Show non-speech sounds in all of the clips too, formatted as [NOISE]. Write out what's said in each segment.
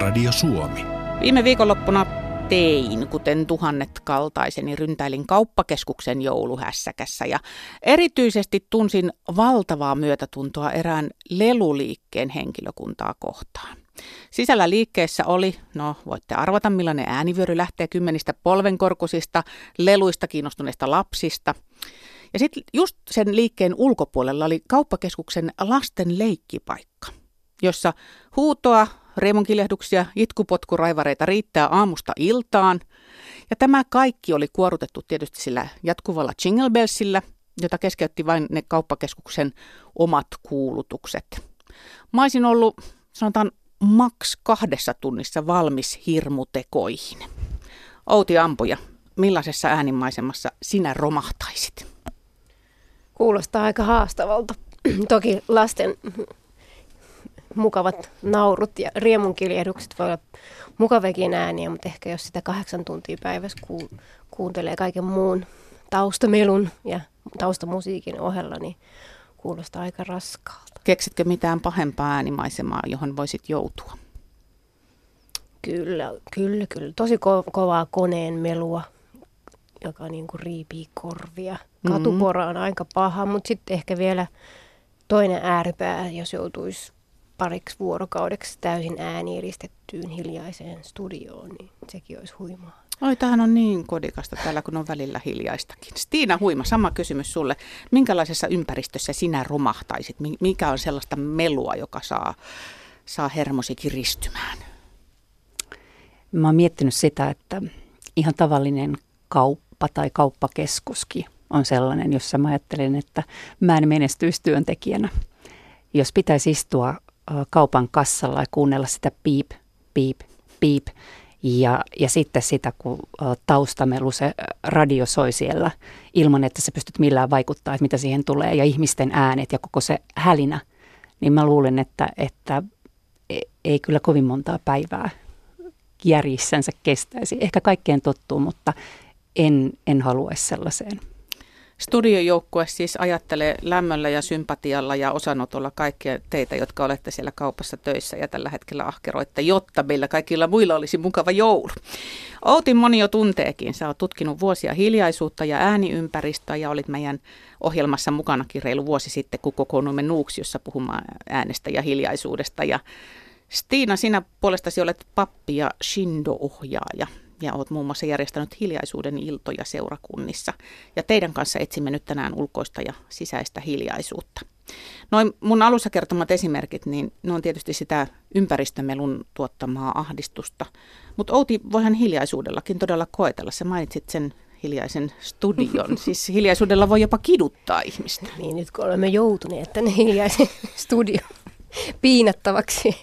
Radio Suomi. Viime viikonloppuna tein, kuten tuhannet kaltaiseni, ryntäilin kauppakeskuksen jouluhässäkässä ja erityisesti tunsin valtavaa myötätuntoa erään leluliikkeen henkilökuntaa kohtaan. Sisällä liikkeessä oli, no voitte arvata millainen äänivyöry lähtee kymmenistä polvenkorkusista, leluista kiinnostuneista lapsista. Ja sitten just sen liikkeen ulkopuolella oli kauppakeskuksen lasten leikkipaikka, jossa huutoa, riemunkiljahduksia, itkupotkuraivareita riittää aamusta iltaan. Ja tämä kaikki oli kuorutettu tietysti sillä jatkuvalla jingle bellsillä, jota keskeytti vain ne kauppakeskuksen omat kuulutukset. Mä olisin ollut, sanotaan, maks kahdessa tunnissa valmis hirmutekoihin. Outi Ampuja, millaisessa äänimaisemassa sinä romahtaisit? Kuulostaa aika haastavalta. Toki lasten mukavat naurut ja riemunkiljehdukset voi olla mukaviakin ääniä, mutta ehkä jos sitä kahdeksan tuntia päivässä ku, kuuntelee kaiken muun taustamelun ja taustamusiikin ohella, niin kuulostaa aika raskaalta. Keksitkö mitään pahempaa äänimaisemaa, johon voisit joutua? Kyllä, kyllä, kyllä. Tosi ko- kovaa koneen melua, joka niin kuin riipii korvia. Mm-hmm. Katupora on aika paha, mutta sitten ehkä vielä toinen ääripää, jos joutuisi pariksi vuorokaudeksi täysin äänieristettyyn hiljaiseen studioon, niin sekin olisi huimaa. Oi, tämähän on niin kodikasta täällä, kun on välillä hiljaistakin. Stiina Huima, sama kysymys sulle. Minkälaisessa ympäristössä sinä romahtaisit? Mikä on sellaista melua, joka saa, saa hermosi kiristymään? Mä oon miettinyt sitä, että ihan tavallinen kauppa tai kauppakeskuskin on sellainen, jossa mä ajattelen, että mä en menestyisi työntekijänä. Jos pitäisi istua kaupan kassalla ja kuunnella sitä piip, piip, piip. Ja, ja sitten sitä, kun taustamelu se radio soi siellä ilman, että sä pystyt millään vaikuttaa, että mitä siihen tulee, ja ihmisten äänet ja koko se hälinä, niin mä luulen, että, että e, ei kyllä kovin montaa päivää järjissänsä kestäisi. Ehkä kaikkeen tottuu, mutta en, en haluaisi sellaiseen. Studiojoukkue siis ajattelee lämmöllä ja sympatialla ja osanotolla kaikkia teitä, jotka olette siellä kaupassa töissä ja tällä hetkellä ahkeroitte, jotta meillä kaikilla muilla olisi mukava joulu. Outin moni jo tunteekin. Sä oot tutkinut vuosia hiljaisuutta ja ääniympäristöä ja olit meidän ohjelmassa mukanakin reilu vuosi sitten, kun kokoonnuimme Nuuksiossa puhumaan äänestä ja hiljaisuudesta. Ja Stiina, sinä puolestasi olet pappi ja Shindo-ohjaaja ja olet muun muassa järjestänyt hiljaisuuden iltoja seurakunnissa. Ja teidän kanssa etsimme nyt tänään ulkoista ja sisäistä hiljaisuutta. Noin mun alussa kertomat esimerkit, niin ne on tietysti sitä ympäristömelun tuottamaa ahdistusta. Mutta Outi, voihan hiljaisuudellakin todella koetella. Sä mainitsit sen hiljaisen studion. [LAUGHS] Siis hiljaisuudella voi jopa kiduttaa ihmistä. Niin, nyt kun olemme joutuneet tänne hiljaisen [LAUGHS] studion piinattavaksi.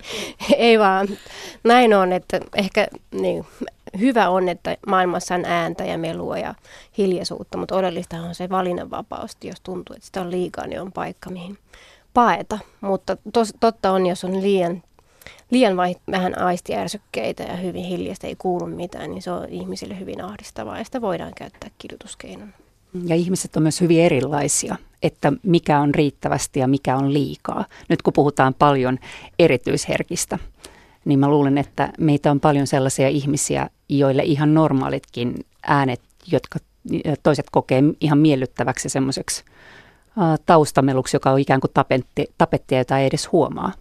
Ei vaan, näin on, että ehkä niin, hyvä on, että maailmassa on ääntä ja melua ja hiljaisuutta, mutta oleellista on se valinnanvapaus. Jos tuntuu, että sitä on liikaa, niin on paikka, mihin paeta. Mutta tos, totta on, jos on liian, liian vai, vähän aistiärsykkeitä ja hyvin hiljasta, ei kuulu mitään, niin se on ihmisille hyvin ahdistavaa ja sitä voidaan käyttää kidutuskeinona. Ja ihmiset on myös hyvin erilaisia, että mikä on riittävästi ja mikä on liikaa. Nyt kun puhutaan paljon erityisherkistä, niin mä luulen, että meitä on paljon sellaisia ihmisiä, joille ihan normaalitkin äänet, jotka toiset kokee ihan miellyttäväksi semmoiseksi taustameluksi, joka on ikään kuin tapetti, tapettia, jota ei edes huomaa,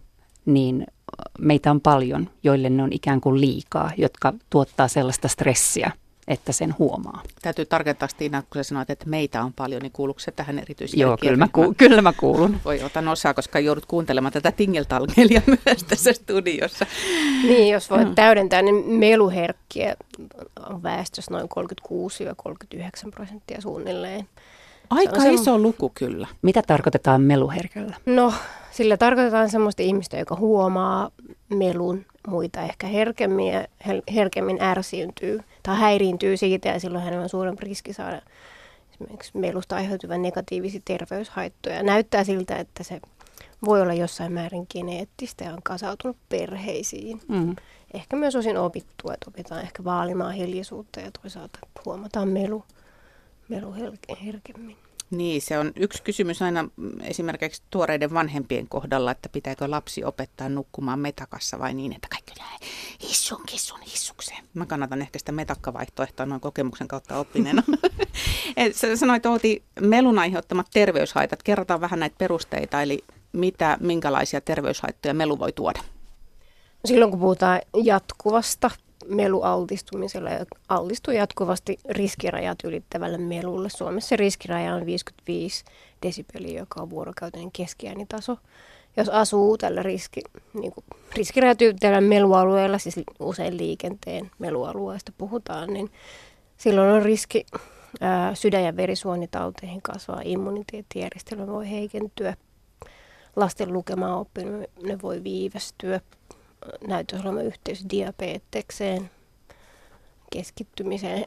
niin meitä on paljon, joille ne on ikään kuin liikaa, jotka tuottaa sellaista stressiä – että sen huomaa. Täytyy tarkentaa Stiina, kun sä sanoit, että meitä on paljon, niin kuuluuko se tähän erityisesti? Joo, kyllä mä, ku- kyllä mä kuulun. Voi otan osaa, koska joudut kuuntelemaan tätä tingeltalgelia [LAUGHS] myös tässä studiossa. Niin, jos voit mm. täydentää, niin meluherkkiä on väestössä noin 36-39 prosenttia suunnilleen. Aika se iso se... luku kyllä. Mitä tarkoitetaan meluherkällä? No, sillä tarkoitetaan sellaista ihmistä, joka huomaa melun muita ehkä herkemmin, ja herkemmin ärsiyntyy tai häiriintyy siitä ja silloin hänellä on suurempi riski saada esimerkiksi melusta aiheutuvia negatiivisia terveyshaittoja. Näyttää siltä, että se voi olla jossain määrin geneettistä ja on kasautunut perheisiin. Mm. Ehkä myös osin opittua, että opitaan ehkä vaalimaan hiljaisuutta ja toisaalta huomataan melu, melu herkemmin. Niin, se on yksi kysymys aina esimerkiksi tuoreiden vanhempien kohdalla, että pitääkö lapsi opettaa nukkumaan metakassa vai niin, että kaikki jää hissun kissun hissukseen. Mä kannatan ehkä sitä metakkavaihtoehtoa noin kokemuksen kautta oppineena. [LAUGHS] Sä sanoit Outi, melun aiheuttamat terveyshaitat. Kerrotaan vähän näitä perusteita, eli mitä, minkälaisia terveyshaittoja melu voi tuoda? Silloin kun puhutaan jatkuvasta melualtistumisella ja altistuu jatkuvasti riskirajat ylittävälle melulle. Suomessa riskiraja on 55 desibeliä, joka on vuorokautinen keskiäänitaso. Jos asuu tällä riski, niin kuin melualueella, siis usein liikenteen melualueesta puhutaan, niin silloin on riski ää, sydän- ja verisuonitauteihin kasvaa, immuniteettijärjestelmä voi heikentyä, lasten lukemaan oppiminen voi viivästyä, näyttäisi olevan yhteys diabetekseen, keskittymiseen,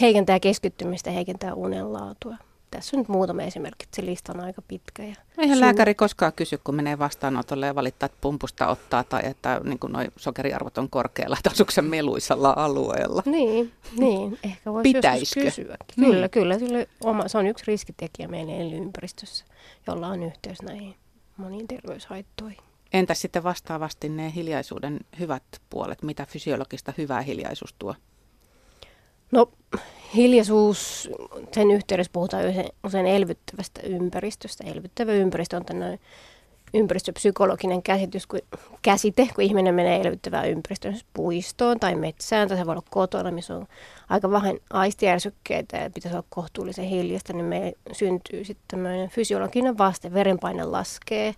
heikentää keskittymistä, heikentää unenlaatua. Tässä on nyt muutama esimerkki, se lista on aika pitkä. Ja Eihän sun... lääkäri koskaan kysy, kun menee vastaanotolle ja valittaa, että pumpusta ottaa tai että niin noi sokeriarvot on korkealla, että asuuko meluisalla alueella. Niin, niin. ehkä voisi Pitäisikö? kysyä. Niin. Kyllä, kyllä. Sille oma, se on yksi riskitekijä meidän elinympäristössä, jolla on yhteys näihin moniin terveyshaittoihin. Entä sitten vastaavasti ne hiljaisuuden hyvät puolet? Mitä fysiologista hyvää hiljaisuus tuo? No hiljaisuus, sen yhteydessä puhutaan usein, elvyttävästä ympäristöstä. Elvyttävä ympäristö on tämmöinen ympäristöpsykologinen käsitys, kun, käsite, kun ihminen menee elvyttävään ympäristöön, puistoon tai metsään, tai se voi olla kotona, missä on aika vähän aistijärsykkeitä ja pitäisi olla kohtuullisen hiljasta, niin me syntyy sitten tämmöinen fysiologinen vaste, verenpaine laskee,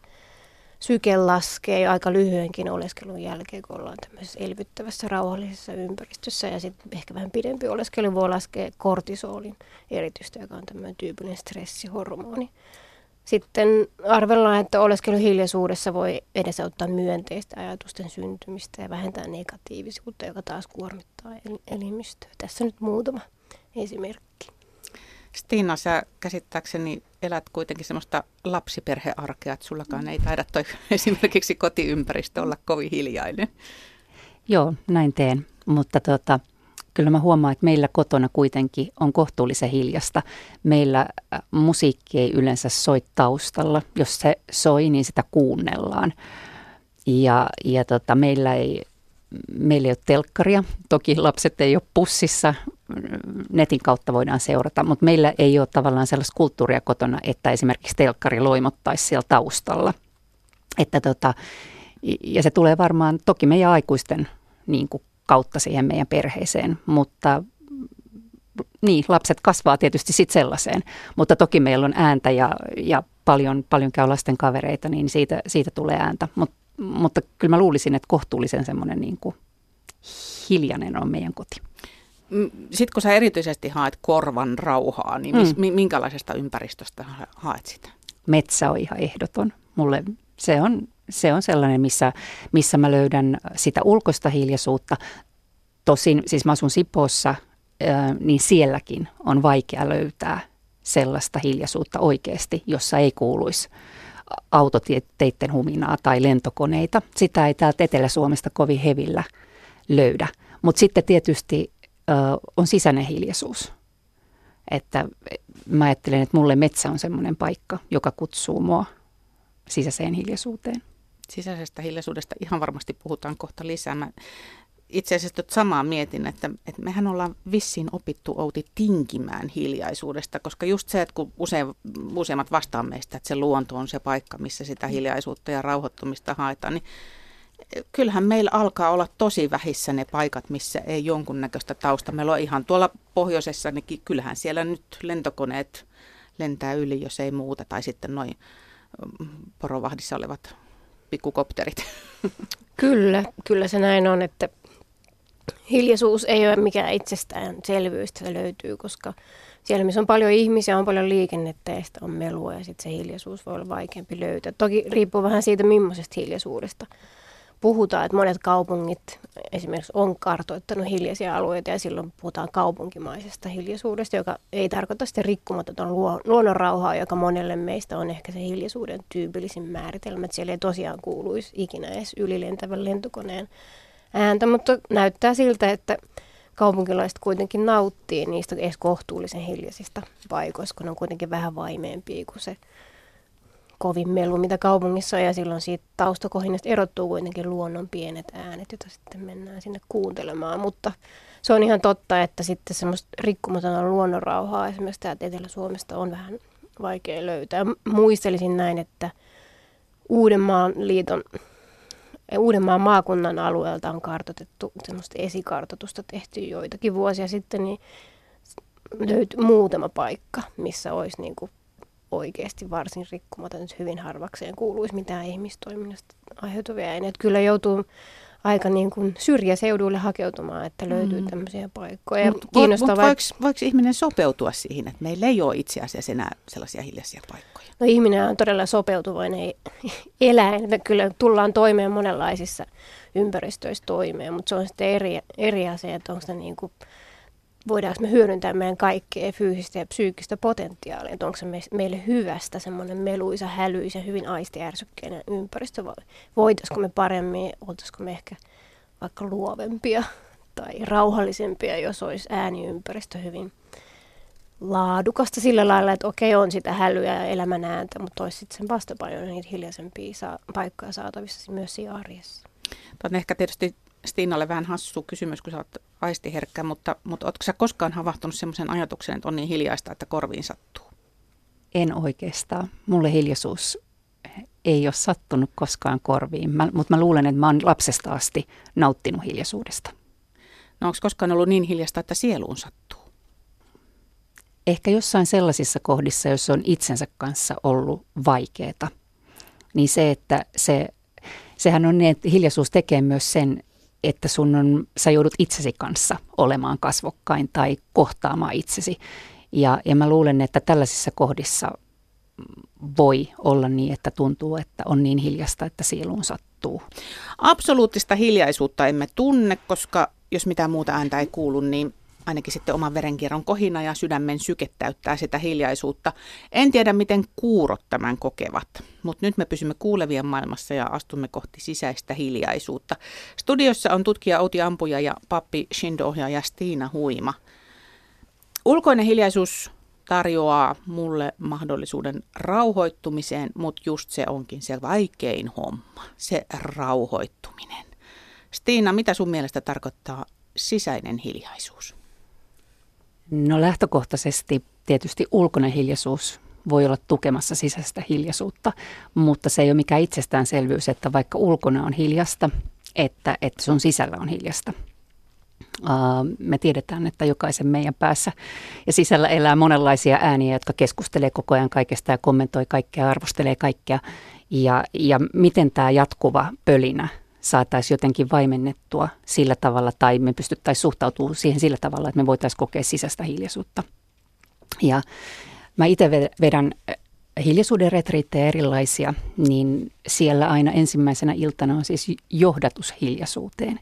syke laskee jo aika lyhyenkin oleskelun jälkeen, kun ollaan tämmöisessä elvyttävässä rauhallisessa ympäristössä. Ja sitten ehkä vähän pidempi oleskelu voi laskea kortisolin erityistä, joka on tämmöinen tyypillinen stressihormoni. Sitten arvellaan, että oleskelu hiljaisuudessa voi edesauttaa myönteistä ajatusten syntymistä ja vähentää negatiivisuutta, joka taas kuormittaa elimistöä. Tässä nyt muutama esimerkki. Stiina, sä käsittääkseni elät kuitenkin semmoista lapsiperhearkea, että sullakaan ei taida toi [LAUGHS] esimerkiksi kotiympäristö olla kovin hiljainen. Joo, näin teen, mutta tota, kyllä mä huomaan, että meillä kotona kuitenkin on kohtuullisen hiljasta. Meillä äh, musiikki ei yleensä soi taustalla. Jos se soi, niin sitä kuunnellaan. Ja, ja tota, meillä, ei, meillä ei ole telkkaria. Toki lapset ei ole pussissa. Netin kautta voidaan seurata, mutta meillä ei ole tavallaan sellaista kulttuuria kotona, että esimerkiksi telkkari loimottaisi siellä taustalla. Että tota, ja se tulee varmaan toki meidän aikuisten niin kuin kautta siihen meidän perheeseen, mutta niin, lapset kasvaa tietysti sitten sellaiseen, mutta toki meillä on ääntä ja, ja paljon, paljon käy lasten kavereita, niin siitä, siitä tulee ääntä. Mut, mutta kyllä mä luulisin, että kohtuullisen semmoinen niin hiljainen on meidän koti. Sitten kun sä erityisesti haet korvan rauhaa, niin mis, mm. minkälaisesta ympäristöstä haet sitä? Metsä on ihan ehdoton. Mulle se on se on sellainen, missä, missä mä löydän sitä ulkoista hiljaisuutta. Tosin, siis mä asun Sipoossa, niin sielläkin on vaikea löytää sellaista hiljaisuutta oikeasti, jossa ei kuuluisi autoteitten huminaa tai lentokoneita. Sitä ei täältä Etelä-Suomesta kovin hevillä löydä. Mutta sitten tietysti on sisäinen hiljaisuus. Että mä ajattelen, että mulle metsä on semmoinen paikka, joka kutsuu mua sisäiseen hiljaisuuteen sisäisestä hiljaisuudesta ihan varmasti puhutaan kohta lisää. Mä itse asiassa samaa mietin, että, että mehän ollaan vissiin opittu Outi tinkimään hiljaisuudesta, koska just se, että kun usein, useimmat vastaa meistä, että se luonto on se paikka, missä sitä mm. hiljaisuutta ja rauhoittumista haetaan, niin kyllähän meillä alkaa olla tosi vähissä ne paikat, missä ei jonkunnäköistä tausta. Meillä on ihan tuolla pohjoisessa, niin kyllähän siellä nyt lentokoneet lentää yli, jos ei muuta, tai sitten noin mm, porovahdissa olevat pikkukopterit. [LAUGHS] Kyllä, kyllä se näin on, että hiljaisuus ei ole mikään itsestäänselvyys, se löytyy, koska siellä, missä on paljon ihmisiä, on paljon liikennettä ja on melua ja sitten se hiljaisuus voi olla vaikeampi löytää. Toki riippuu vähän siitä, millaisesta hiljaisuudesta puhutaan, että monet kaupungit esimerkiksi on kartoittanut hiljaisia alueita ja silloin puhutaan kaupunkimaisesta hiljaisuudesta, joka ei tarkoita sitten rikkumaton luonnonrauhaa, joka monelle meistä on ehkä se hiljaisuuden tyypillisin määritelmä, että siellä ei tosiaan kuuluisi ikinä edes ylilentävän lentokoneen ääntä, mutta näyttää siltä, että kaupunkilaiset kuitenkin nauttii niistä edes kohtuullisen hiljaisista paikoista, kun ne on kuitenkin vähän vaimeempia kuin se kovin melu, mitä kaupungissa on, ja silloin siitä taustakohinnasta erottuu kuitenkin luonnon pienet äänet, joita sitten mennään sinne kuuntelemaan, mutta se on ihan totta, että sitten semmoista rikkomatonta luonnonrauhaa esimerkiksi täältä Etelä-Suomesta on vähän vaikea löytää. Muistelisin näin, että Uudenmaan liiton Uudenmaan maakunnan alueelta on kartotettu, semmoista esikartoitusta tehty joitakin vuosia sitten, niin löytyi muutama paikka, missä olisi niin kuin oikeasti varsin rikkumaton, hyvin harvakseen kuuluisi mitään ihmistoiminnasta aiheutuvia aineita. Kyllä joutuu aika niin kuin syrjäseuduille hakeutumaan, että löytyy mm. tämmöisiä paikkoja. Mut, kiinnostavaa. Mut voiko, voiko ihminen sopeutua siihen, että meillä ei ole itse asiassa enää sellaisia hiljaisia paikkoja? No ihminen on todella sopeutuvainen [LAUGHS] eläin. Me kyllä tullaan toimeen monenlaisissa ympäristöissä toimeen, mutta se on sitten eri, eri asia, että onko se niin kuin voidaanko me hyödyntää meidän kaikkea fyysistä ja psyykkistä potentiaalia, että onko se me, meille hyvästä semmoinen meluisa, hälyisa, hyvin aistiärsykkeinen ympäristö, vai voitaisiko me paremmin, oltaisiko me ehkä vaikka luovempia tai rauhallisempia, jos olisi ääniympäristö hyvin laadukasta sillä lailla, että okei on sitä hälyä ja elämän ääntä, mutta olisi sitten sen vastapaino niitä hiljaisempia saa, paikkoja saatavissa myös siinä arjessa. Tämä on ehkä tietysti Stiinalle vähän hassu kysymys, kun sä oot aistiherkkä, mutta, mutta ootko sä koskaan havahtunut semmoisen ajatuksen, että on niin hiljaista, että korviin sattuu? En oikeastaan. Mulle hiljaisuus ei ole sattunut koskaan korviin, mä, mutta mä luulen, että mä oon lapsesta asti nauttinut hiljaisuudesta. No onko koskaan ollut niin hiljasta, että sieluun sattuu? Ehkä jossain sellaisissa kohdissa, jos on itsensä kanssa ollut vaikeaa, niin se, että se, sehän on niin, että hiljaisuus tekee myös sen, että sun on, sä joudut itsesi kanssa olemaan kasvokkain tai kohtaamaan itsesi. Ja, ja mä luulen, että tällaisissa kohdissa voi olla niin, että tuntuu, että on niin hiljasta, että sieluun sattuu. Absoluuttista hiljaisuutta emme tunne, koska jos mitään muuta ääntä ei kuulu, niin ainakin sitten oman verenkierron kohina ja sydämen syke täyttää sitä hiljaisuutta. En tiedä, miten kuurot tämän kokevat, mutta nyt me pysymme kuulevien maailmassa ja astumme kohti sisäistä hiljaisuutta. Studiossa on tutkija Outi Ampuja ja pappi Shindo-ohjaaja Stiina Huima. Ulkoinen hiljaisuus tarjoaa mulle mahdollisuuden rauhoittumiseen, mutta just se onkin se vaikein homma, se rauhoittuminen. Stiina, mitä sun mielestä tarkoittaa sisäinen hiljaisuus? No lähtökohtaisesti tietysti ulkoinen hiljaisuus voi olla tukemassa sisäistä hiljaisuutta, mutta se ei ole mikään itsestäänselvyys, että vaikka ulkona on hiljasta, että, että sun sisällä on hiljasta. me tiedetään, että jokaisen meidän päässä ja sisällä elää monenlaisia ääniä, jotka keskustelee koko ajan kaikesta ja kommentoi kaikkea, arvostelee kaikkea. Ja, ja miten tämä jatkuva pölinä saataisiin jotenkin vaimennettua sillä tavalla tai me pystyttäisiin suhtautumaan siihen sillä tavalla, että me voitaisiin kokea sisäistä hiljaisuutta. Ja mä itse vedän äh, hiljaisuuden retriittejä erilaisia, niin siellä aina ensimmäisenä iltana on siis johdatus hiljaisuuteen.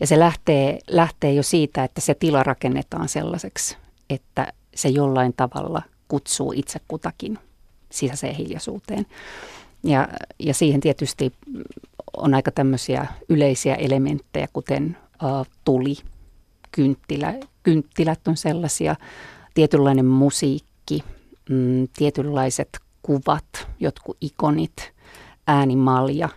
Ja se lähtee, lähtee jo siitä, että se tila rakennetaan sellaiseksi, että se jollain tavalla kutsuu itse kutakin sisäiseen hiljaisuuteen. Ja, ja siihen tietysti on aika tämmöisiä yleisiä elementtejä, kuten uh, tuli, kynttilä. Kynttilät on sellaisia, tietynlainen musiikki, mm, tietynlaiset kuvat, jotkut ikonit, äänimalja.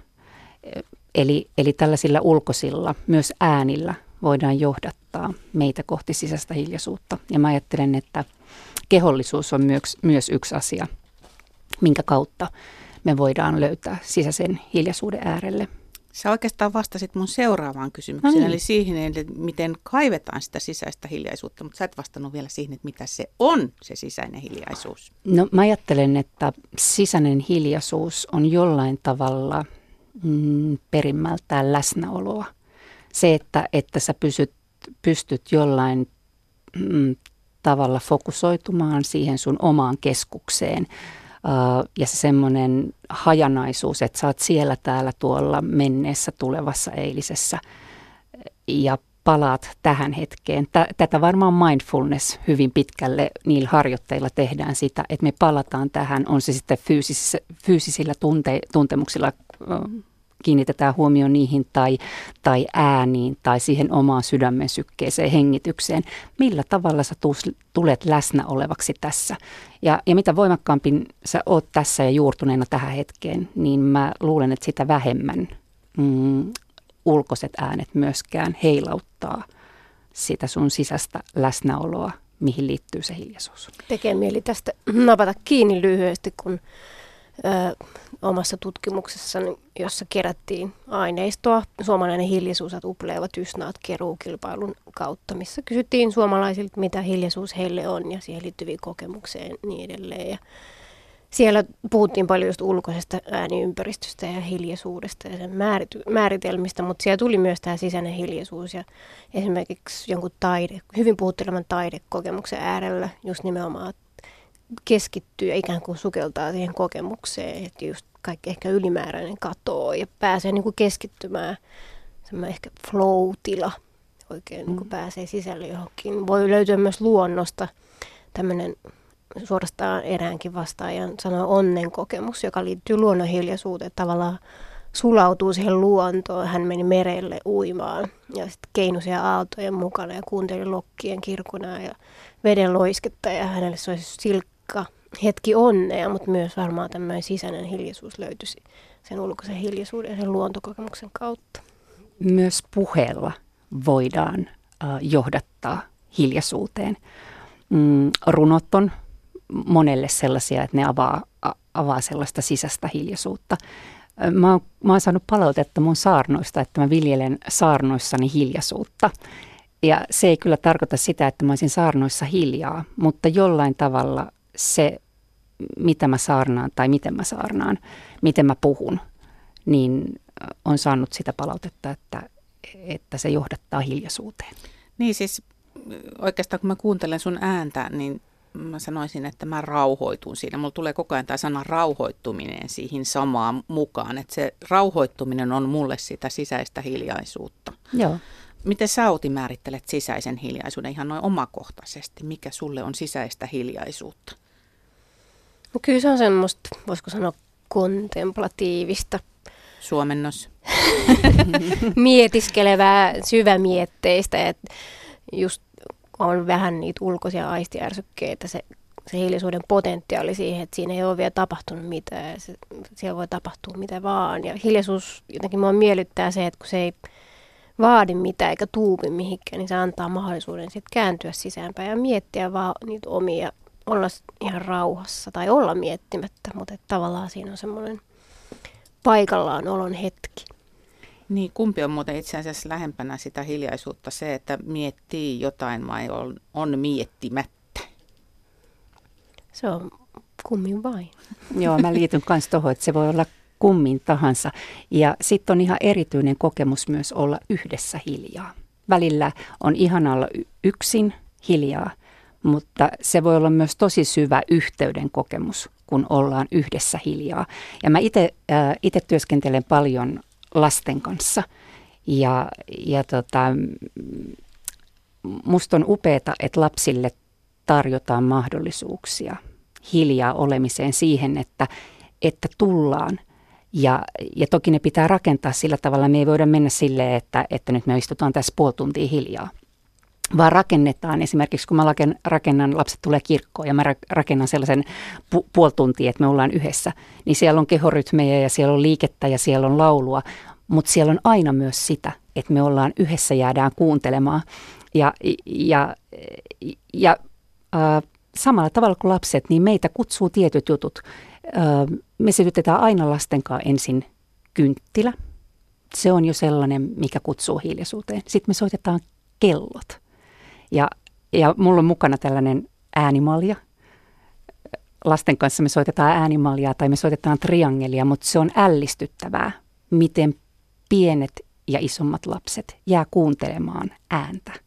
Eli, eli tällaisilla ulkoisilla, myös äänillä voidaan johdattaa meitä kohti sisäistä hiljaisuutta. Ja mä ajattelen, että kehollisuus on myös, myös yksi asia, minkä kautta me voidaan löytää sisäisen hiljaisuuden äärelle. Sä oikeastaan vastasit mun seuraavaan kysymykseen, no niin. eli siihen, että miten kaivetaan sitä sisäistä hiljaisuutta, mutta sä et vastannut vielä siihen, että mitä se on, se sisäinen hiljaisuus. No mä ajattelen, että sisäinen hiljaisuus on jollain tavalla mm, perimmältään läsnäoloa. Se, että, että sä pysyt, pystyt jollain mm, tavalla fokusoitumaan siihen sun omaan keskukseen ja se semmoinen hajanaisuus, että sä oot siellä täällä tuolla menneessä, tulevassa, eilisessä ja palaat tähän hetkeen. Tätä varmaan mindfulness hyvin pitkälle niillä harjoitteilla tehdään sitä, että me palataan tähän, on se sitten fyysisillä, fyysisillä tunte, tuntemuksilla kiinnitetään huomio niihin tai, tai ääniin tai siihen omaan sydämen sykkeeseen, hengitykseen. Millä tavalla sä tulet läsnä olevaksi tässä? Ja, ja mitä voimakkaampi sä oot tässä ja juurtuneena tähän hetkeen, niin mä luulen, että sitä vähemmän mm, ulkoiset äänet myöskään heilauttaa sitä sun sisäistä läsnäoloa, mihin liittyy se hiljaisuus. Tekee mieli tästä napata kiinni lyhyesti, kun ö, omassa tutkimuksessani, jossa kerättiin aineistoa suomalainen hiljaisuus ja upleava tysnaat keruukilpailun kautta, missä kysyttiin suomalaisilta, mitä hiljaisuus heille on ja siihen liittyviä kokemuksia ja niin edelleen. Ja siellä puhuttiin paljon just ulkoisesta ääniympäristöstä ja hiljaisuudesta ja sen määrity- määritelmistä, mutta siellä tuli myös tämä sisäinen hiljaisuus ja esimerkiksi jonkun taide, hyvin puhuttelevan taidekokemuksen äärellä just nimenomaan keskittyy ja ikään kuin sukeltaa siihen kokemukseen, että just kaikki ehkä ylimääräinen katoo ja pääsee niin kuin keskittymään semmoinen ehkä flow-tila, oikein mm. niin kuin pääsee sisälle johonkin. Voi löytyä myös luonnosta tämmöinen suorastaan eräänkin vastaajan sanoa onnen kokemus, joka liittyy luonnon hiljaisuuteen. Tavallaan sulautuu siihen luontoon. Hän meni merelle uimaan ja sitten keinusi aaltojen mukana ja kuunteli lokkien kirkunaa ja veden loisketta ja hänelle se olisi silkka hetki onnea, mutta myös varmaan tämmöinen sisäinen hiljaisuus löytyisi sen ulkoisen hiljaisuuden ja sen luontokokemuksen kautta. Myös puheella voidaan johdattaa hiljaisuuteen. Mm, runot on monelle sellaisia, että ne avaa, avaa sellaista sisäistä hiljaisuutta. Mä oon, mä oon saanut palautetta mun saarnoista, että mä viljelen saarnoissani hiljaisuutta. Ja se ei kyllä tarkoita sitä, että mä olisin saarnoissa hiljaa, mutta jollain tavalla se, mitä mä saarnaan tai miten mä saarnaan, miten mä puhun, niin on saanut sitä palautetta, että, että se johdattaa hiljaisuuteen. Niin siis oikeastaan kun mä kuuntelen sun ääntä, niin mä sanoisin, että mä rauhoitun siinä. Mulla tulee koko ajan tämä sana rauhoittuminen siihen samaan mukaan, että se rauhoittuminen on mulle sitä sisäistä hiljaisuutta. Joo. Miten sä Outi määrittelet sisäisen hiljaisuuden ihan noin omakohtaisesti? Mikä sulle on sisäistä hiljaisuutta? No kyllä se on semmoista, voisiko sanoa, kontemplatiivista. Suomennos. [LAUGHS] Mietiskelevää, syvämietteistä. Että just on vähän niitä ulkoisia aistiärsykkeitä, se, se hiljaisuuden potentiaali siihen, että siinä ei ole vielä tapahtunut mitään, se, siellä voi tapahtua mitä vaan. Ja hiljaisuus jotenkin mua miellyttää se, että kun se ei vaadi mitään eikä tuupi mihinkään, niin se antaa mahdollisuuden sitten kääntyä sisäänpäin ja miettiä vaan niitä omia, olla ihan rauhassa tai olla miettimättä, mutta että tavallaan siinä on semmoinen paikallaan olon hetki. Niin, kumpi on muuten itse asiassa lähempänä sitä hiljaisuutta, se, että miettii jotain vai on, on miettimättä? Se on kummin vain. [LAUGHS] Joo, mä liityn myös tuohon, että se voi olla kummin tahansa. Ja sitten on ihan erityinen kokemus myös olla yhdessä hiljaa. Välillä on ihana olla yksin hiljaa, mutta se voi olla myös tosi syvä yhteyden kokemus, kun ollaan yhdessä hiljaa. Ja mä itse äh, työskentelen paljon lasten kanssa. Ja, ja tota, musta on upeeta, että lapsille tarjotaan mahdollisuuksia hiljaa olemiseen siihen, että, että tullaan. Ja, ja toki ne pitää rakentaa sillä tavalla, me ei voida mennä silleen, että, että nyt me istutaan tässä puoli tuntia hiljaa. Vaan rakennetaan, esimerkiksi kun mä rakennan, lapset tulee kirkkoon ja mä rakennan sellaisen pu- puoli tuntia, että me ollaan yhdessä, niin siellä on kehorytmejä ja siellä on liikettä ja siellä on laulua, mutta siellä on aina myös sitä, että me ollaan yhdessä jäädään kuuntelemaan. Ja, ja, ja äh, samalla tavalla kuin lapset, niin meitä kutsuu tietyt jutut. Äh, me sytytetään aina lasten kanssa ensin kynttilä. Se on jo sellainen, mikä kutsuu hiljaisuuteen. Sitten me soitetaan kellot. Ja, ja mulla on mukana tällainen äänimalja. Lasten kanssa me soitetaan äänimaljaa tai me soitetaan triangelia, mutta se on ällistyttävää, miten pienet ja isommat lapset jää kuuntelemaan ääntä.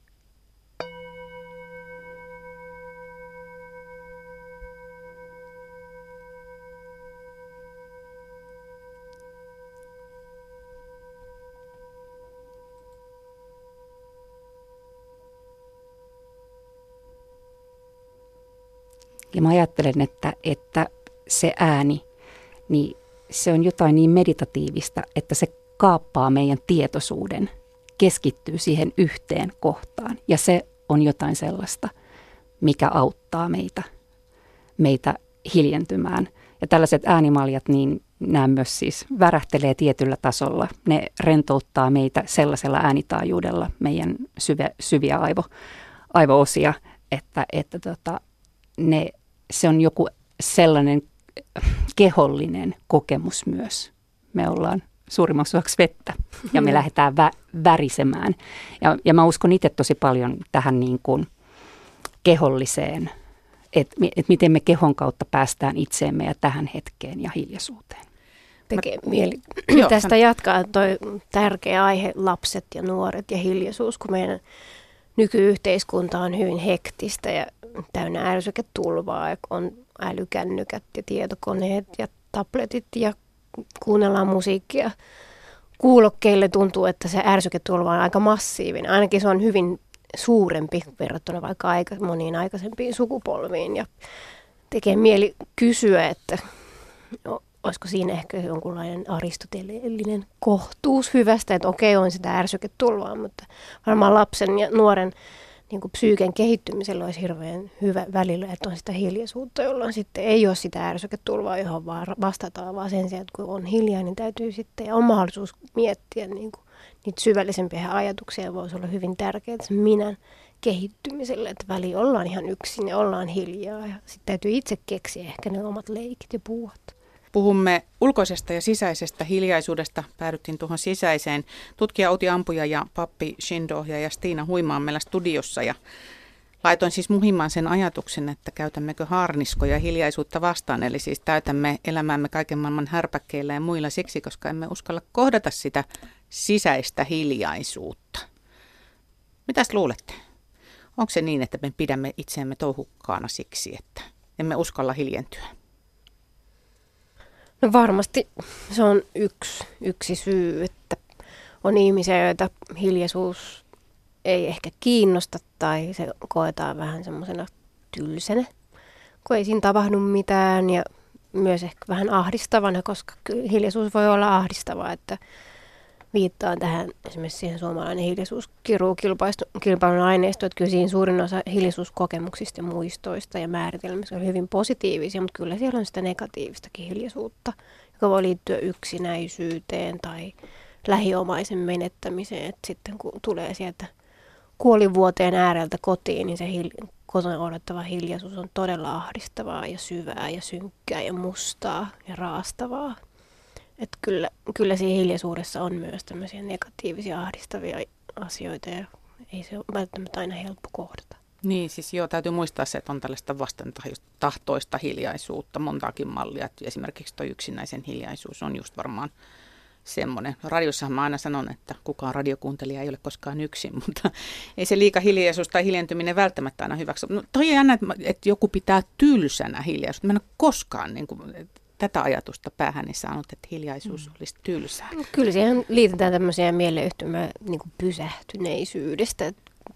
Ja mä ajattelen, että, että se ääni, niin se on jotain niin meditatiivista, että se kaappaa meidän tietoisuuden, keskittyy siihen yhteen kohtaan. Ja se on jotain sellaista, mikä auttaa meitä, meitä hiljentymään. Ja tällaiset äänimaljat, niin nämä myös siis värähtelee tietyllä tasolla. Ne rentouttaa meitä sellaisella äänitaajuudella, meidän syviä, syviä aivo, aivoosia, että, että tota, ne, se on joku sellainen kehollinen kokemus myös. Me ollaan suurimmaksi osaksi vettä ja me lähdetään vä- värisemään. Ja, ja mä uskon itse tosi paljon tähän niin kuin keholliseen, että et miten me kehon kautta päästään itseemme ja tähän hetkeen ja hiljaisuuteen. Tekee mieli [CLEARS THROAT] tästä jatkaa tuo tärkeä aihe, lapset ja nuoret ja hiljaisuus, kun meidän nykyyhteiskunta on hyvin hektistä ja täynnä ärsyketulvaa on älykännykät ja tietokoneet ja tabletit ja kuunnellaan musiikkia. Kuulokkeille tuntuu, että se ärsyketulva on aika massiivinen. Ainakin se on hyvin suurempi verrattuna vaikka aika, moniin aikaisempiin sukupolviin. Ja tekee mieli kysyä, että no, olisiko siinä ehkä jonkunlainen aristoteleellinen kohtuus hyvästä, että okei on sitä ärsyketulvaa, mutta varmaan lapsen ja nuoren niin kuin psyyken kehittymisellä olisi hirveän hyvä välillä, että on sitä hiljaisuutta, jolloin sitten ei ole sitä ärsyketulvaa, johon vaan vastataan, vaan sen sijaan, että kun on hiljaa, niin täytyy sitten, ja on mahdollisuus miettiä niin kuin, niitä syvällisempiä ajatuksia, voisi olla hyvin tärkeää minän kehittymiselle, että väli ollaan ihan yksin ja ollaan hiljaa, ja sitten täytyy itse keksiä ehkä ne omat leikit ja puuhat. Puhumme ulkoisesta ja sisäisestä hiljaisuudesta. Päädyttiin tuohon sisäiseen. Tutkija Outi Ampuja ja pappi Shindo ja Stiina Huimaan meillä studiossa. Ja laitoin siis muhimaan sen ajatuksen, että käytämmekö harniskoja hiljaisuutta vastaan. Eli siis täytämme elämäämme kaiken maailman härpäkkeillä ja muilla siksi, koska emme uskalla kohdata sitä sisäistä hiljaisuutta. Mitäs luulette? Onko se niin, että me pidämme itseämme touhukkaana siksi, että emme uskalla hiljentyä? No varmasti se on yksi, yksi syy, että on ihmisiä, joita hiljaisuus ei ehkä kiinnosta tai se koetaan vähän semmoisena tylsänä, kun ei siinä tapahdu mitään ja myös ehkä vähän ahdistavana, koska hiljaisuus voi olla ahdistavaa, että viittaan tähän esimerkiksi siihen suomalainen hiljaisuuskilpailun aineistoon, että kyllä siinä suurin osa hiljaisuuskokemuksista ja muistoista ja määritelmistä on hyvin positiivisia, mutta kyllä siellä on sitä negatiivistakin hiljaisuutta, joka voi liittyä yksinäisyyteen tai lähiomaisen menettämiseen, että sitten kun tulee sieltä kuolivuoteen ääreltä kotiin, niin se hil- kotona odottava hiljaisuus on todella ahdistavaa ja syvää ja synkkää ja mustaa ja raastavaa. Että kyllä, kyllä siinä hiljaisuudessa on myös tämmöisiä negatiivisia, ahdistavia asioita ja ei se ole välttämättä aina helppo kohdata. Niin, siis joo, täytyy muistaa se, että on tällaista vastentahtoista hiljaisuutta, montaakin mallia. Että esimerkiksi tuo yksinäisen hiljaisuus on just varmaan semmoinen. Radiossahan mä aina sanon, että kukaan radiokuuntelija ei ole koskaan yksin, [LAUGHS] mutta ei se liika hiljaisuus tai hiljentyminen välttämättä aina hyväksi. No, toi on jännä, että joku pitää tylsänä hiljaisuutta. Mä en ole koskaan niin kuin, tätä ajatusta päähäni saanut, että hiljaisuus mm. olisi tylsää. Kyllä siihen liitetään tämmöisiä mieleyhtymää niin pysähtyneisyydestä.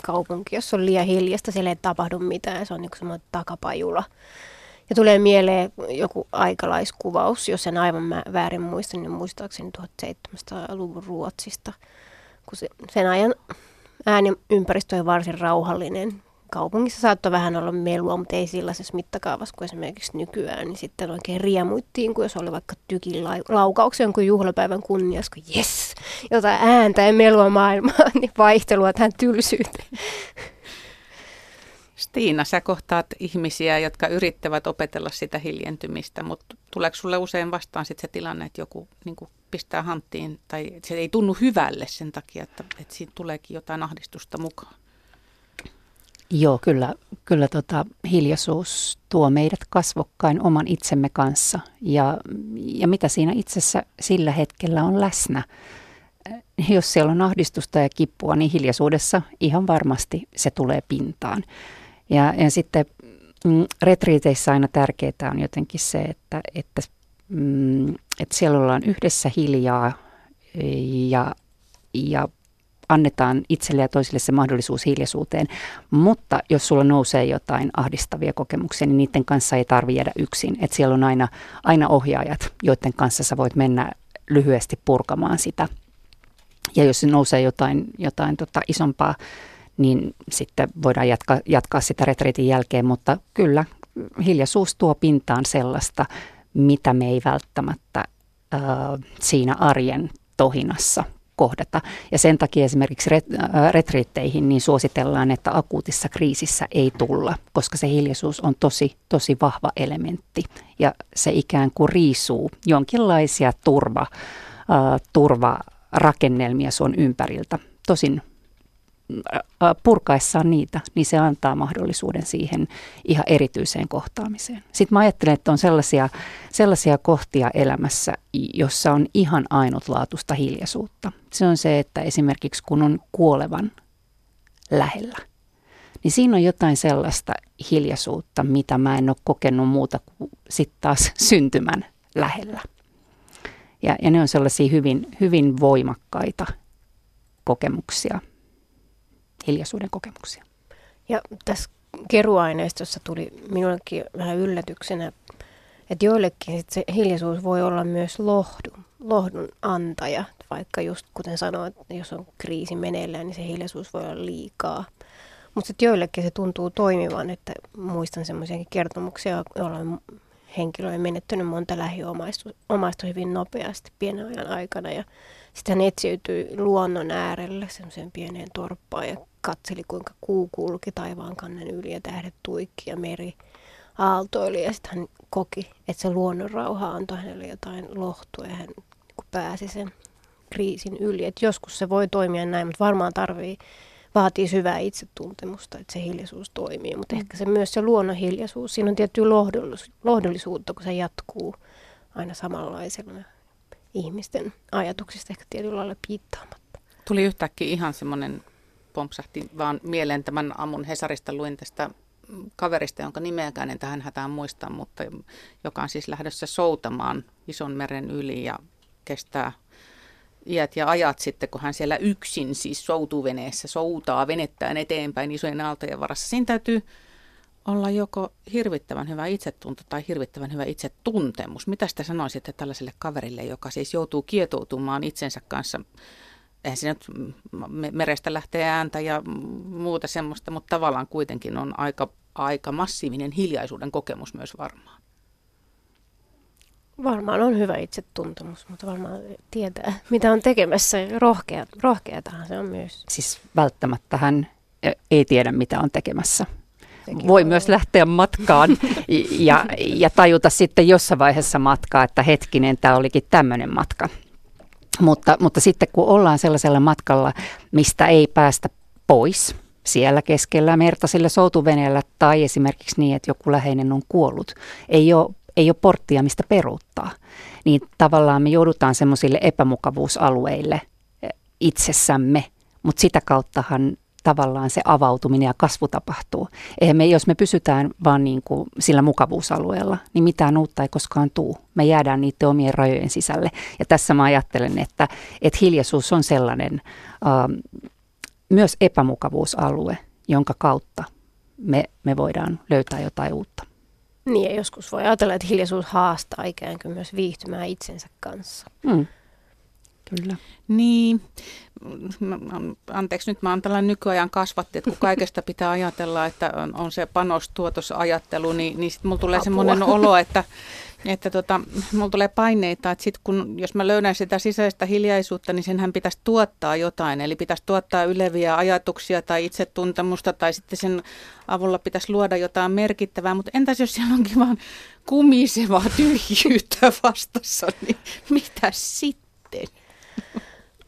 Kaupunki, jos on liian hiljasta, siellä ei tapahdu mitään. Se on niin semmoinen takapajula. Ja tulee mieleen joku aikalaiskuvaus, jos en aivan väärin muista, niin muistaakseni 1700-luvun Ruotsista, kun se, sen ajan ääniympäristö on varsin rauhallinen kaupungissa saattoi vähän olla melua, mutta ei sellaisessa mittakaavassa kuin esimerkiksi nykyään. Niin sitten oikein riemuittiin, kun jos oli vaikka tykin laukauksen jonkun juhlapäivän kunniassa, kun jes, jotain ääntä ja melua maailmaa, [LAUGHS] niin vaihtelua tähän tylsyyteen. Stiina, sä kohtaat ihmisiä, jotka yrittävät opetella sitä hiljentymistä, mutta tuleeko sulle usein vastaan sit se tilanne, että joku niin pistää hanttiin tai se ei tunnu hyvälle sen takia, että, että siitä tuleekin jotain ahdistusta mukaan? Joo, kyllä, kyllä tota, hiljaisuus tuo meidät kasvokkain oman itsemme kanssa ja, ja mitä siinä itsessä sillä hetkellä on läsnä. Jos siellä on ahdistusta ja kippua, niin hiljaisuudessa ihan varmasti se tulee pintaan. Ja, ja sitten mm, retriiteissä aina tärkeää on jotenkin se, että, että, mm, että siellä ollaan yhdessä hiljaa ja, ja annetaan itselle ja toisille se mahdollisuus hiljaisuuteen. Mutta jos sulla nousee jotain ahdistavia kokemuksia, niin niiden kanssa ei tarvitse jäädä yksin. Et siellä on aina, aina ohjaajat, joiden kanssa sä voit mennä lyhyesti purkamaan sitä, Ja jos se nousee jotain, jotain tota isompaa, niin sitten voidaan jatkaa, jatkaa sitä retriitin jälkeen, mutta kyllä hiljaisuus tuo pintaan sellaista, mitä me ei välttämättä äh, siinä arjen tohinassa kohdata. Ja sen takia esimerkiksi äh, retriitteihin niin suositellaan, että akuutissa kriisissä ei tulla, koska se hiljaisuus on tosi, tosi vahva elementti. Ja se ikään kuin riisuu jonkinlaisia turva, äh, turvarakennelmia sun ympäriltä. Tosin purkaessaan niitä, niin se antaa mahdollisuuden siihen ihan erityiseen kohtaamiseen. Sitten mä ajattelen, että on sellaisia, sellaisia kohtia elämässä, jossa on ihan ainutlaatuista hiljaisuutta. Se on se, että esimerkiksi kun on kuolevan lähellä, niin siinä on jotain sellaista hiljaisuutta, mitä mä en ole kokenut muuta kuin sitten taas [LAUGHS] syntymän lähellä. Ja, ja ne on sellaisia hyvin, hyvin voimakkaita kokemuksia – hiljaisuuden kokemuksia. Ja tässä keruaineistossa tuli minullekin vähän yllätyksenä, että joillekin se hiljaisuus voi olla myös lohdun, lohdun antaja, vaikka just kuten sanoit, jos on kriisi meneillään, niin se hiljaisuus voi olla liikaa. Mutta sitten joillekin se tuntuu toimivan, että muistan semmoisiakin kertomuksia, joilla henkilö on menettänyt monta lähiomaista hyvin nopeasti pienen ajan aikana ja sitten hän etsiytyi luonnon äärelle semmoiseen pieneen torppaan ja katseli, kuinka kuu kulki taivaan kannen yli ja tähdet tuikki ja meri aaltoili. Ja sitten hän koki, että se luonnon rauha antoi hänelle jotain lohtua ja hän pääsi sen kriisin yli. Et joskus se voi toimia näin, mutta varmaan tarvii, vaatii syvää itsetuntemusta, että se hiljaisuus toimii. Mutta ehkä se myös se luonnon hiljaisuus, siinä on tiettyä lohdollisuutta, kun se jatkuu aina samanlaisena ihmisten ajatuksista ehkä tietyllä lailla piittaamatta. Tuli yhtäkkiä ihan semmoinen pompsahti vaan mieleen tämän aamun Hesarista luin tästä kaverista, jonka nimeäkään en tähän hätään muista, mutta joka on siis lähdössä soutamaan ison meren yli ja kestää iät ja ajat sitten, kun hän siellä yksin siis soutuveneessä soutaa venettään eteenpäin isojen aaltojen varassa. Siinä täytyy olla joko hirvittävän hyvä itsetunto tai hirvittävän hyvä itsetuntemus. Mitä sitä sanoisitte tällaiselle kaverille, joka siis joutuu kietoutumaan itsensä kanssa eihän se nyt merestä lähtee ääntä ja muuta semmoista, mutta tavallaan kuitenkin on aika, aika massiivinen hiljaisuuden kokemus myös varmaan. Varmaan on hyvä itsetuntemus, mutta varmaan tietää, mitä on tekemässä. Rohkea, rohkeatahan se on myös. Siis välttämättä hän ei tiedä, mitä on tekemässä. Sekin voi myös lähteä matkaan [LAUGHS] ja, ja tajuta sitten jossain vaiheessa matkaa, että hetkinen, tämä olikin tämmöinen matka. Mutta, mutta sitten kun ollaan sellaisella matkalla, mistä ei päästä pois, siellä keskellä merta sillä soutuveneellä tai esimerkiksi niin, että joku läheinen on kuollut, ei ole, ei ole porttia, mistä peruuttaa, niin tavallaan me joudutaan semmoisille epämukavuusalueille eh, itsessämme, mutta sitä kauttahan tavallaan se avautuminen ja kasvu tapahtuu. Eihän me, jos me pysytään vaan niin kuin sillä mukavuusalueella, niin mitään uutta ei koskaan tuu. Me jäädään niiden omien rajojen sisälle. Ja tässä mä ajattelen, että, että hiljaisuus on sellainen äh, myös epämukavuusalue, jonka kautta me, me voidaan löytää jotain uutta. Niin ja joskus voi ajatella, että hiljaisuus haastaa ikään kuin myös viihtymään itsensä kanssa. Mm. Kyllä. Niin, anteeksi nyt mä oon tällainen nykyajan kasvatti, että kun kaikesta pitää ajatella, että on, on se panostuotosajattelu, niin, niin sitten mulla tulee semmoinen olo, että, että tota, mulla tulee paineita, että sit kun, jos mä löydän sitä sisäistä hiljaisuutta, niin senhän pitäisi tuottaa jotain, eli pitäisi tuottaa yleviä ajatuksia tai itsetuntemusta, tai sitten sen avulla pitäisi luoda jotain merkittävää, mutta entäs jos siellä onkin vaan kumisevaa tyhjyyttä vastassa, niin mitä sitten?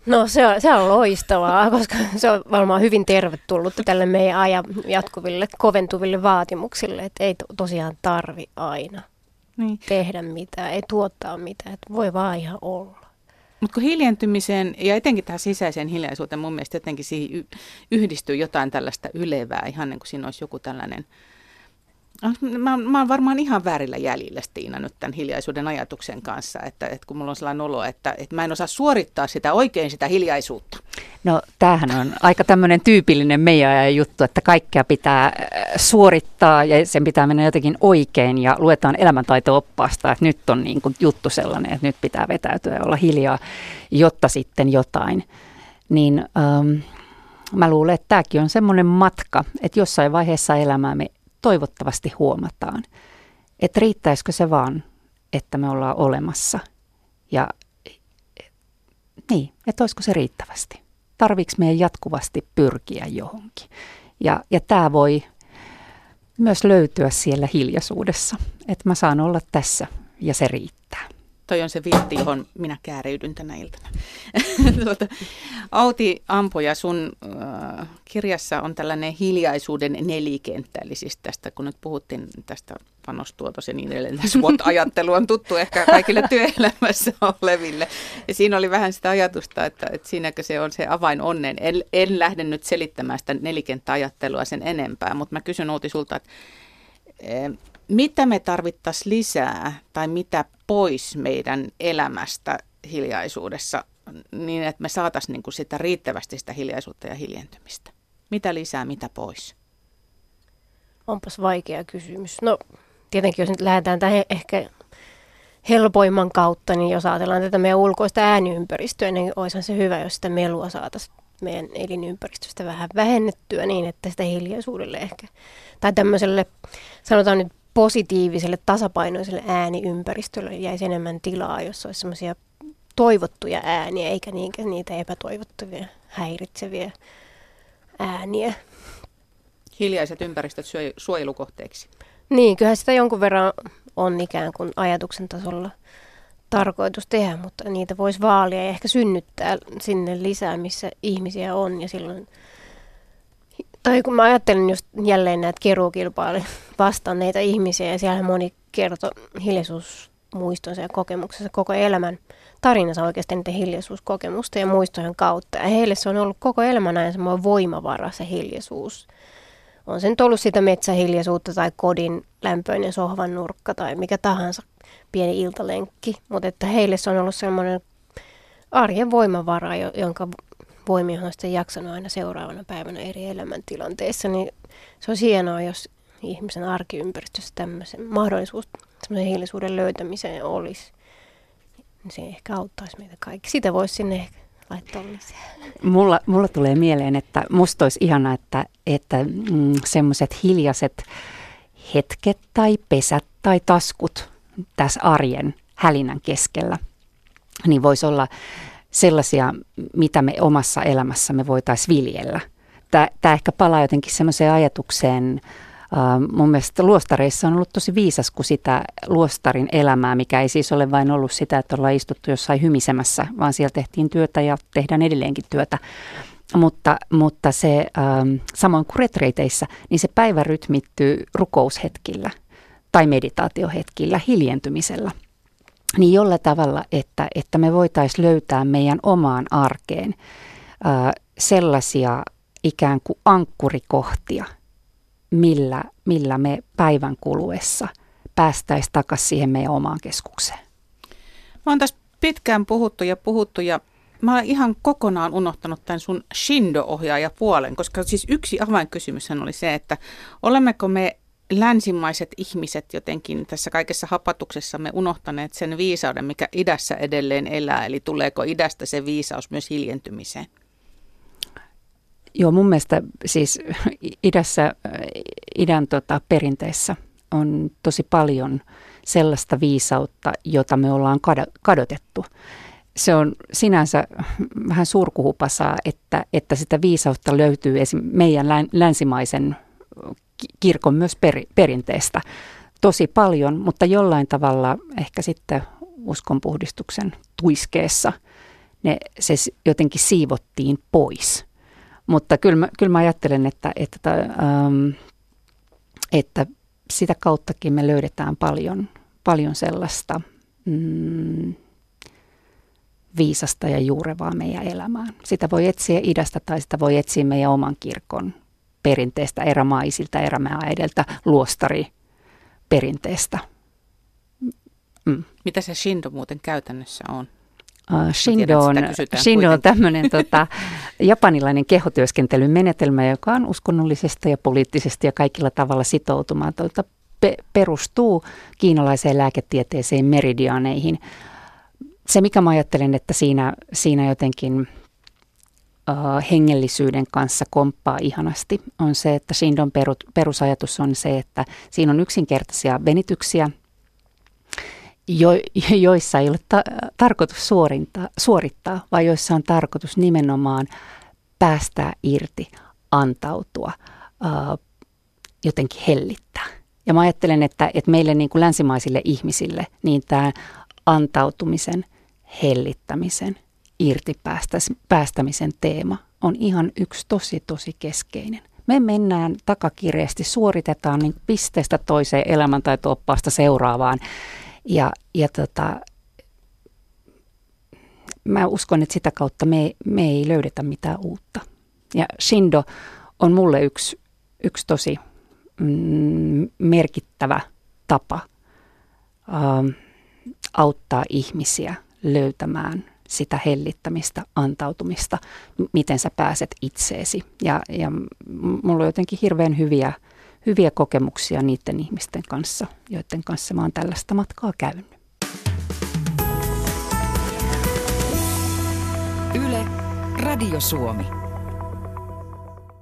No se on, se on loistavaa, koska se on varmaan hyvin tervetullut tälle meidän ajan jatkuville, koventuville vaatimuksille, että ei to, tosiaan tarvi aina niin. tehdä mitään, ei tuottaa mitään, että voi vaan ihan olla. Mutta kun hiljentymiseen ja etenkin tähän sisäiseen hiljaisuuteen mun mielestä jotenkin siihen yhdistyy jotain tällaista ylevää, ihan niin kuin siinä olisi joku tällainen – mä, mä oon varmaan ihan väärillä jäljillä Stiina nyt tämän hiljaisuuden ajatuksen kanssa, että, että kun mulla on sellainen olo, että, että mä en osaa suorittaa sitä oikein sitä hiljaisuutta. No tämähän on aika tämmöinen tyypillinen meidän juttu, että kaikkea pitää äh, suorittaa ja sen pitää mennä jotenkin oikein ja luetaan elämäntaito-oppaasta, että nyt on niin kuin juttu sellainen, että nyt pitää vetäytyä ja olla hiljaa, jotta sitten jotain niin ähm, mä luulen, että tämäkin on semmoinen matka, että jossain vaiheessa elämää me toivottavasti huomataan, että riittäisikö se vaan, että me ollaan olemassa ja niin, että olisiko se riittävästi. Tarviiko meidän jatkuvasti pyrkiä johonkin. Ja, ja tämä voi myös löytyä siellä hiljaisuudessa, että mä saan olla tässä ja se riittää. Toi on se vietti, johon minä kääriydyn tänä iltana. [LAUGHS] tuota, Auti Ampoja, sun äh, kirjassa on tällainen hiljaisuuden nelikenttä, eli siis tästä, kun nyt puhuttiin tästä panostuotos ja niin edelleen, SWOT-ajattelu on tuttu ehkä kaikille [LAUGHS] työelämässä oleville. Ja siinä oli vähän sitä ajatusta, että, että siinäkö se on se avain onnen. En, en lähde nyt selittämään sitä nelikenttäajattelua sen enempää, mutta mä kysyn Outi sulta, että eh, mitä me tarvittaisiin lisää tai mitä pois meidän elämästä hiljaisuudessa niin, että me saataisiin niin sitä riittävästi sitä hiljaisuutta ja hiljentymistä? Mitä lisää, mitä pois? Onpas vaikea kysymys. No tietenkin jos nyt lähdetään tähän ehkä helpoimman kautta, niin jos ajatellaan tätä meidän ulkoista ääniympäristöä, niin olisihan se hyvä, jos sitä melua saataisiin meidän elinympäristöstä vähän vähennettyä niin, että sitä hiljaisuudelle ehkä, tai tämmöiselle, sanotaan nyt positiiviselle, tasapainoiselle ääniympäristölle jäisi enemmän tilaa, jos olisi semmoisia toivottuja ääniä, eikä niinkään niitä epätoivottavia, häiritseviä ääniä. Hiljaiset ympäristöt suojelukohteeksi. Niin, kyllähän sitä jonkun verran on ikään kuin ajatuksen tasolla tarkoitus tehdä, mutta niitä voisi vaalia ja ehkä synnyttää sinne lisää, missä ihmisiä on. Ja silloin, tai kun mä ajattelen just jälleen näitä keruukilpailuja vastanneita ihmisiä, ja siellä moni kertoi hiljaisuusmuistonsa ja kokemuksensa koko elämän tarinansa oikeasti niiden hiljaisuuskokemusta ja muistojen kautta. Ja heille se on ollut koko elämän ajan semmoinen voimavara, se hiljaisuus on se nyt ollut sitä metsähiljaisuutta tai kodin lämpöinen sohvan nurkka tai mikä tahansa pieni iltalenkki, mutta että heille se on ollut semmoinen arjen voimavara, jonka voimia on sitten jaksanut aina seuraavana päivänä eri elämäntilanteissa, niin se on hienoa, jos ihmisen arkiympäristössä tämmöisen mahdollisuus semmoisen hiljaisuuden löytämiseen olisi. Niin se ehkä auttaisi meitä kaikki. Sitä voisi sinne ehkä laittaa lisää? Mulla, mulla tulee mieleen, että musta olisi ihana, että, että mm, semmoiset hiljaiset hetket tai pesät tai taskut tässä arjen hälinän keskellä, niin voisi olla sellaisia, mitä me omassa elämässämme voitaisiin viljellä. Tämä ehkä palaa jotenkin semmoiseen ajatukseen, mun mielestä luostareissa on ollut tosi viisas, kun sitä luostarin elämää, mikä ei siis ole vain ollut sitä, että ollaan istuttu jossain hymisemässä, vaan siellä tehtiin työtä ja tehdään edelleenkin työtä. Mutta, mutta se, ähm, samoin kuin retreiteissä, niin se päivä rytmittyy rukoushetkillä tai meditaatiohetkillä, hiljentymisellä. Niin jolla tavalla, että, että me voitaisiin löytää meidän omaan arkeen äh, sellaisia ikään kuin ankkurikohtia – millä, millä me päivän kuluessa päästäisiin takaisin siihen meidän omaan keskukseen. Mä oon tässä pitkään puhuttu ja puhuttu ja mä olen ihan kokonaan unohtanut tämän sun Shindo-ohjaaja puolen, koska siis yksi avainkysymys oli se, että olemmeko me länsimaiset ihmiset jotenkin tässä kaikessa hapatuksessamme unohtaneet sen viisauden, mikä idässä edelleen elää, eli tuleeko idästä se viisaus myös hiljentymiseen? Joo, mun mielestä siis idässä, idän tota, perinteessä on tosi paljon sellaista viisautta, jota me ollaan kadotettu. Se on sinänsä vähän surkuhupasaa, että, että sitä viisautta löytyy esim. meidän länsimaisen kirkon myös per, perinteestä tosi paljon, mutta jollain tavalla ehkä sitten uskonpuhdistuksen tuiskeessa ne, se jotenkin siivottiin pois – mutta kyllä mä, kyllä mä ajattelen, että, että, ähm, että sitä kauttakin me löydetään paljon, paljon sellaista mm, viisasta ja juurevaa meidän elämään. Sitä voi etsiä idästä tai sitä voi etsiä meidän oman kirkon perinteestä, erämaisilta, erämääedeltä, luostari perinteestä. Mm. Mitä se Shindo muuten käytännössä on? Uh, Shindo on, Shindo on tämmöinen tota, [LAUGHS] japanilainen kehotyöskentelyn menetelmä, joka on uskonnollisesti ja poliittisesti ja kaikilla tavalla sitoutumatonta. Pe- perustuu kiinalaiseen lääketieteeseen meridianeihin. Se, mikä mä ajattelen, että siinä, siinä jotenkin hengellisyyden kanssa komppaa ihanasti, on se, että Shindon perusajatus on se, että siinä on yksinkertaisia venityksiä, jo, joissa ei ole ta- tarkoitus suorintaa, suorittaa, vaan joissa on tarkoitus nimenomaan päästää irti, antautua, ää, jotenkin hellittää. Ja mä ajattelen, että, että meille niin kuin länsimaisille ihmisille niin tämä antautumisen, hellittämisen, irti päästämisen teema on ihan yksi tosi tosi keskeinen. Me mennään takakireesti, suoritetaan niin pisteestä toiseen elämäntaito-oppaasta seuraavaan. Ja, ja tota, mä uskon, että sitä kautta me, me ei löydetä mitään uutta. Ja Shindo on mulle yksi, yksi tosi mm, merkittävä tapa ähm, auttaa ihmisiä löytämään sitä hellittämistä, antautumista, miten sä pääset itseesi. Ja, ja mulla on jotenkin hirveän hyviä, hyviä kokemuksia niiden ihmisten kanssa, joiden kanssa mä oon tällaista matkaa käynyt. Yle, Radio Suomi.